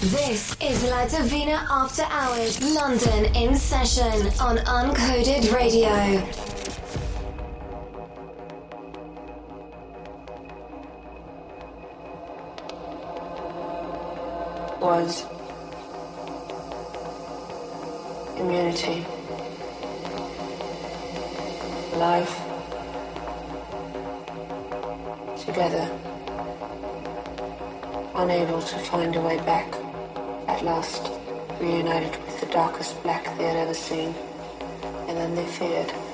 This is La Divina After Hours, London in session on Uncoded Radio. Was immunity, life, together, unable to find a way back at last reunited with the darkest black they had ever seen, and then they feared.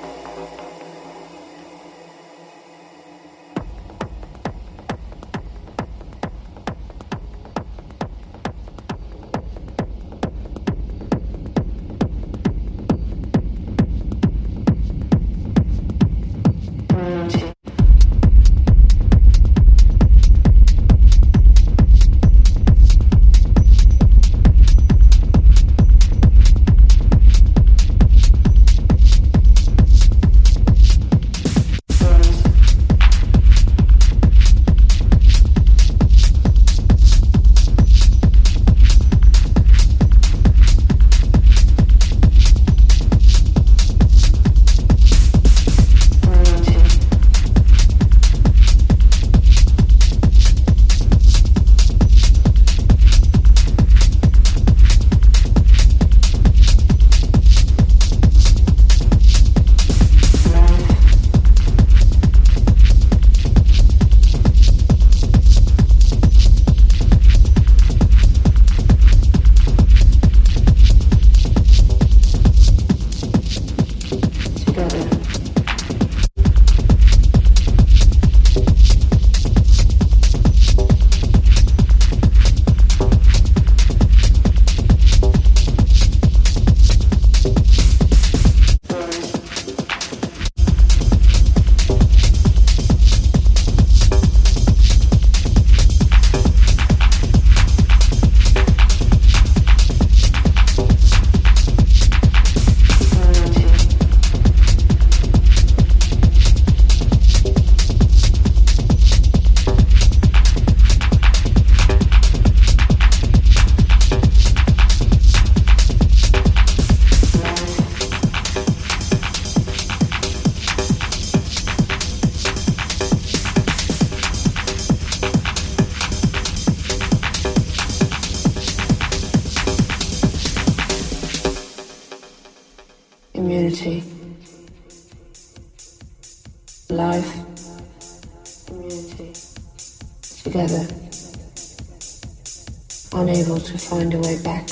find a way back.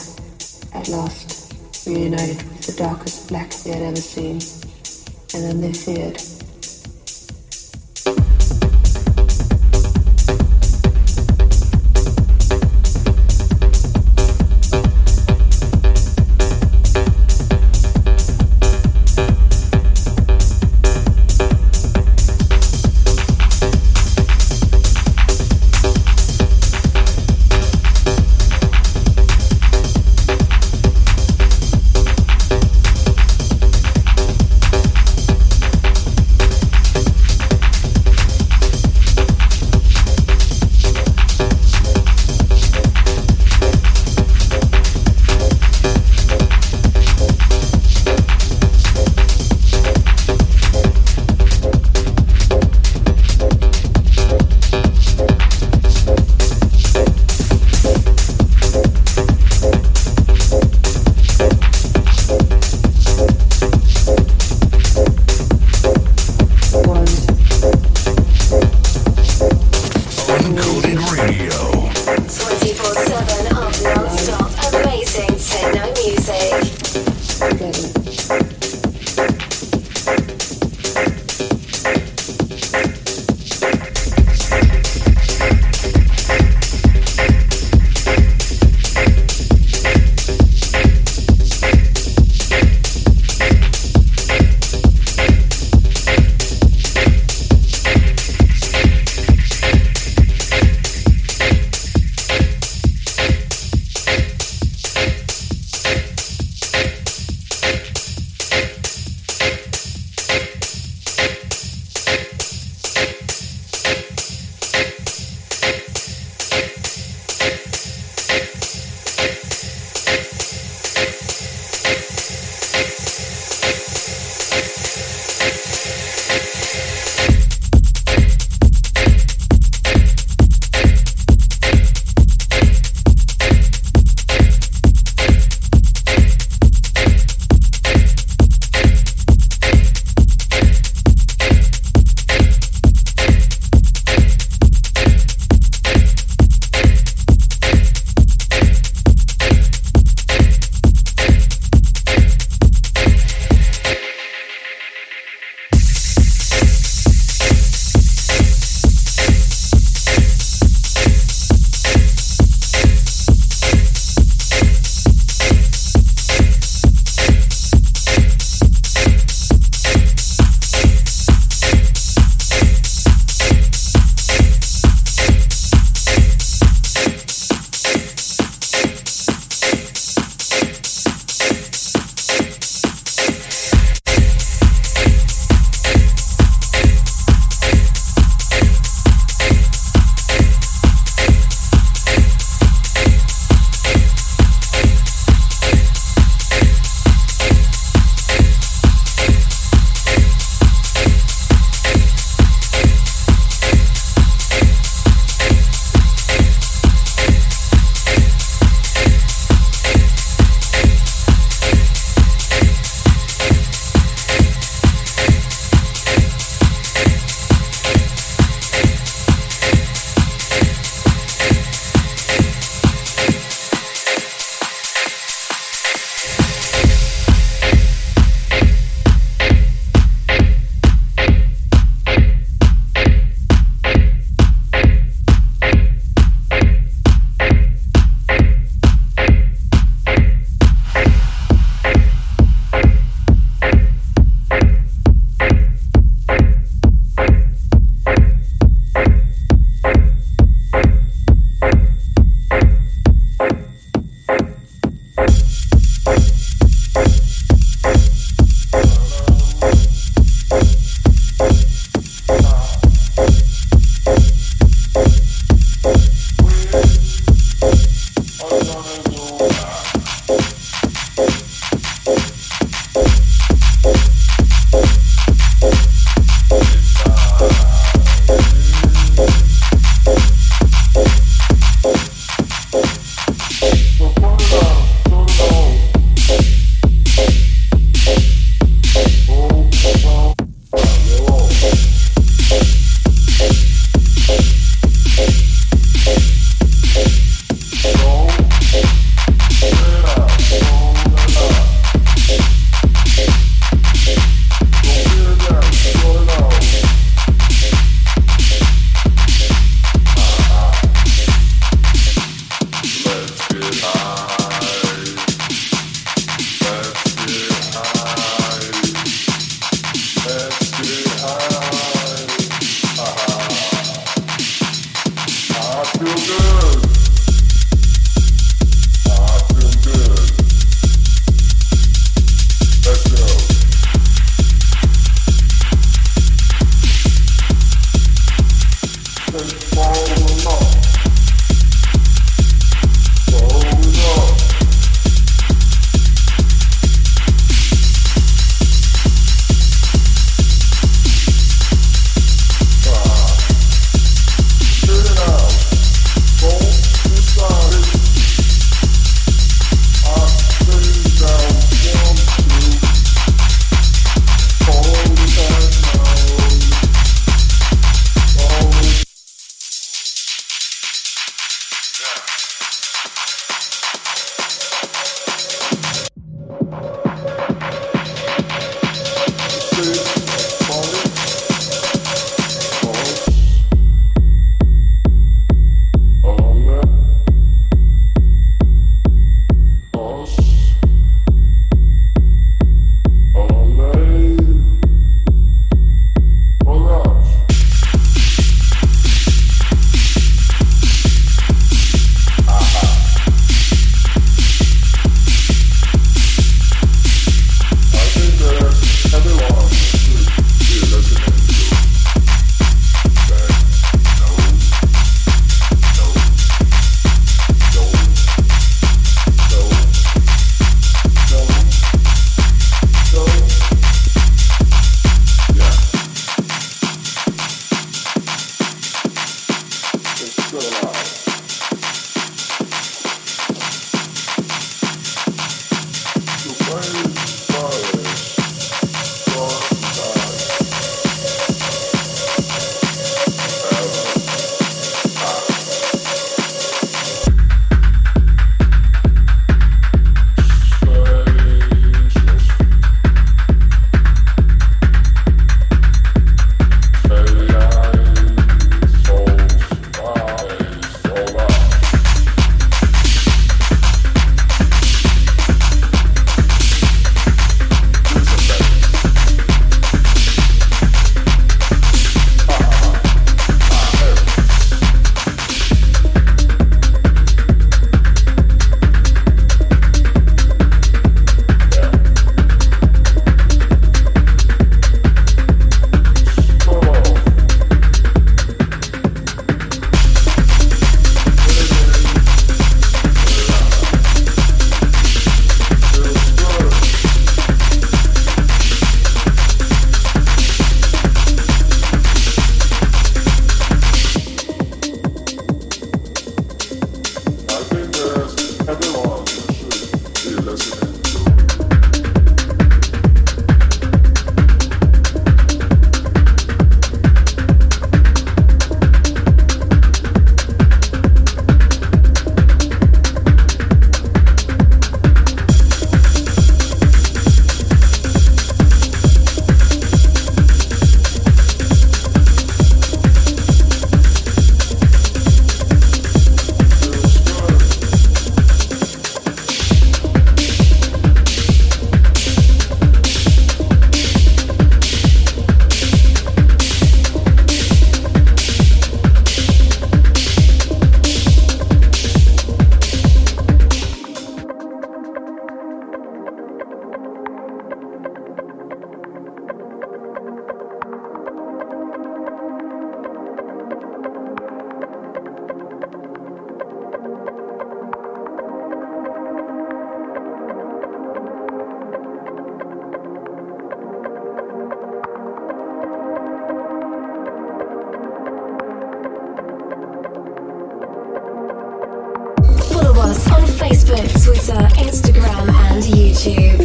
YouTube.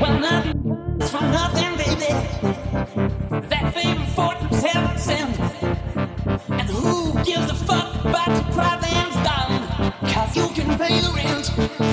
Well, nothing's for nothing, baby. That fame and fortune's heaven sent. And who gives a fuck about the problems done? Cause you can pay the rent.